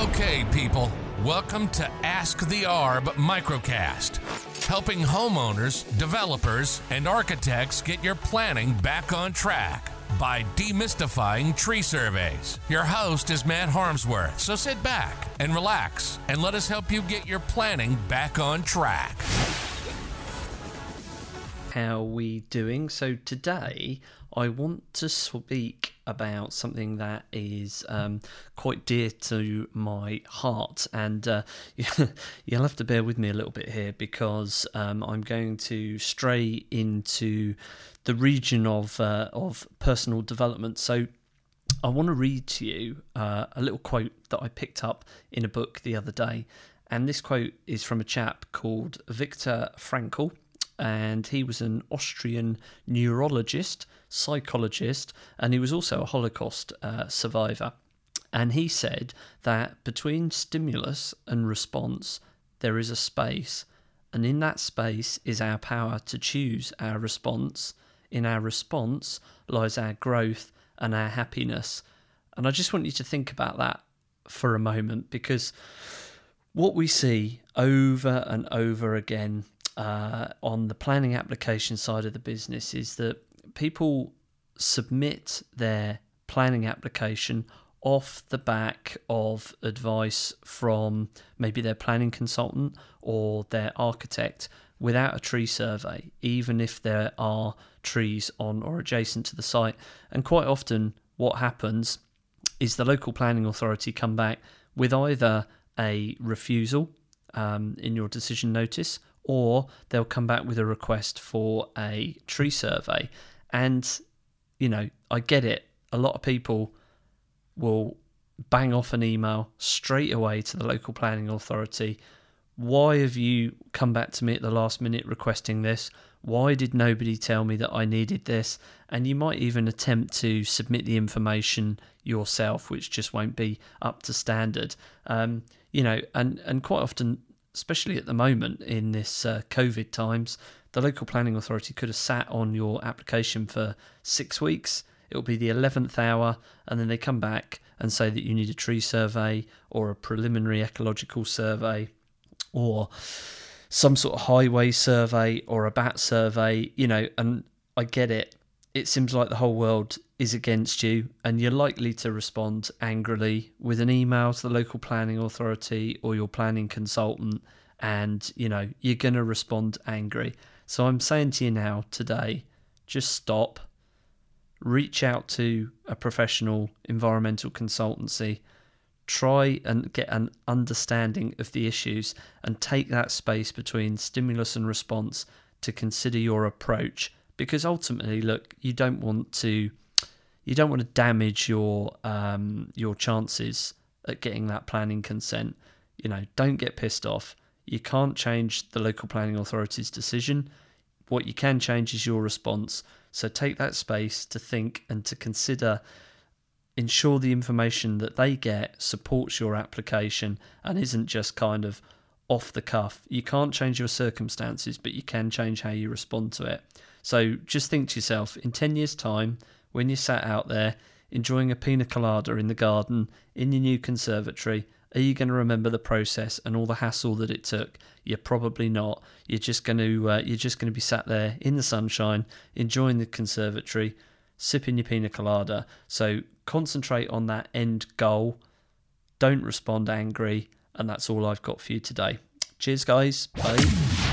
Okay, people, welcome to Ask the ARB microcast, helping homeowners, developers, and architects get your planning back on track by demystifying tree surveys. Your host is Matt Harmsworth, so sit back and relax and let us help you get your planning back on track. How are we doing? So today I want to speak about something that is um, quite dear to my heart, and uh, you'll have to bear with me a little bit here because um, I'm going to stray into the region of uh, of personal development. So I want to read to you uh, a little quote that I picked up in a book the other day, and this quote is from a chap called Viktor Frankl and he was an Austrian neurologist, psychologist, and he was also a Holocaust uh, survivor. And he said that between stimulus and response, there is a space, and in that space is our power to choose our response. In our response lies our growth and our happiness. And I just want you to think about that for a moment because what we see over and over again uh, on the planning application side of the business is that people submit their planning application off the back of advice from maybe their planning consultant or their architect without a tree survey, even if there are trees on or adjacent to the site. And quite often, what happens is the local planning authority come back with either a refusal um, in your decision notice or they'll come back with a request for a tree survey. And, you know, I get it. A lot of people will bang off an email straight away to the local planning authority. Why have you come back to me at the last minute requesting this? Why did nobody tell me that I needed this? And you might even attempt to submit the information yourself, which just won't be up to standard. Um, you know, and, and quite often especially at the moment in this uh, COVID times, the local planning authority could have sat on your application for six weeks. It'll be the 11th hour, and then they come back and say that you need a tree survey or a preliminary ecological survey or some sort of highway survey or a bat survey, you know, and I get it. It seems like the whole world is against you, and you're likely to respond angrily with an email to the local planning authority or your planning consultant, and you know, you're going to respond angry. So I'm saying to you now today, just stop, reach out to a professional environmental consultancy, try and get an understanding of the issues, and take that space between stimulus and response to consider your approach. Because ultimately, look, you don't want to you don't want to damage your um, your chances at getting that planning consent. You know, don't get pissed off. You can't change the local planning authority's decision. What you can change is your response. So take that space to think and to consider ensure the information that they get supports your application and isn't just kind of off the cuff. You can't change your circumstances, but you can change how you respond to it. So just think to yourself in 10 years' time, when you sat out there enjoying a pina colada in the garden in your new conservatory, are you going to remember the process and all the hassle that it took? You're probably not. You're just going to uh, you're just going to be sat there in the sunshine, enjoying the conservatory, sipping your pina colada. So concentrate on that end goal. Don't respond angry, and that's all I've got for you today. Cheers, guys. Bye.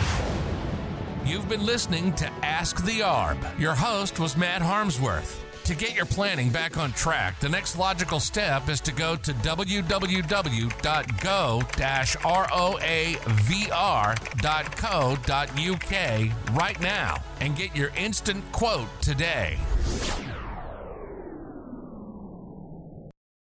You've been listening to Ask the ARB. Your host was Matt Harmsworth. To get your planning back on track, the next logical step is to go to www.go-roavr.co.uk right now and get your instant quote today.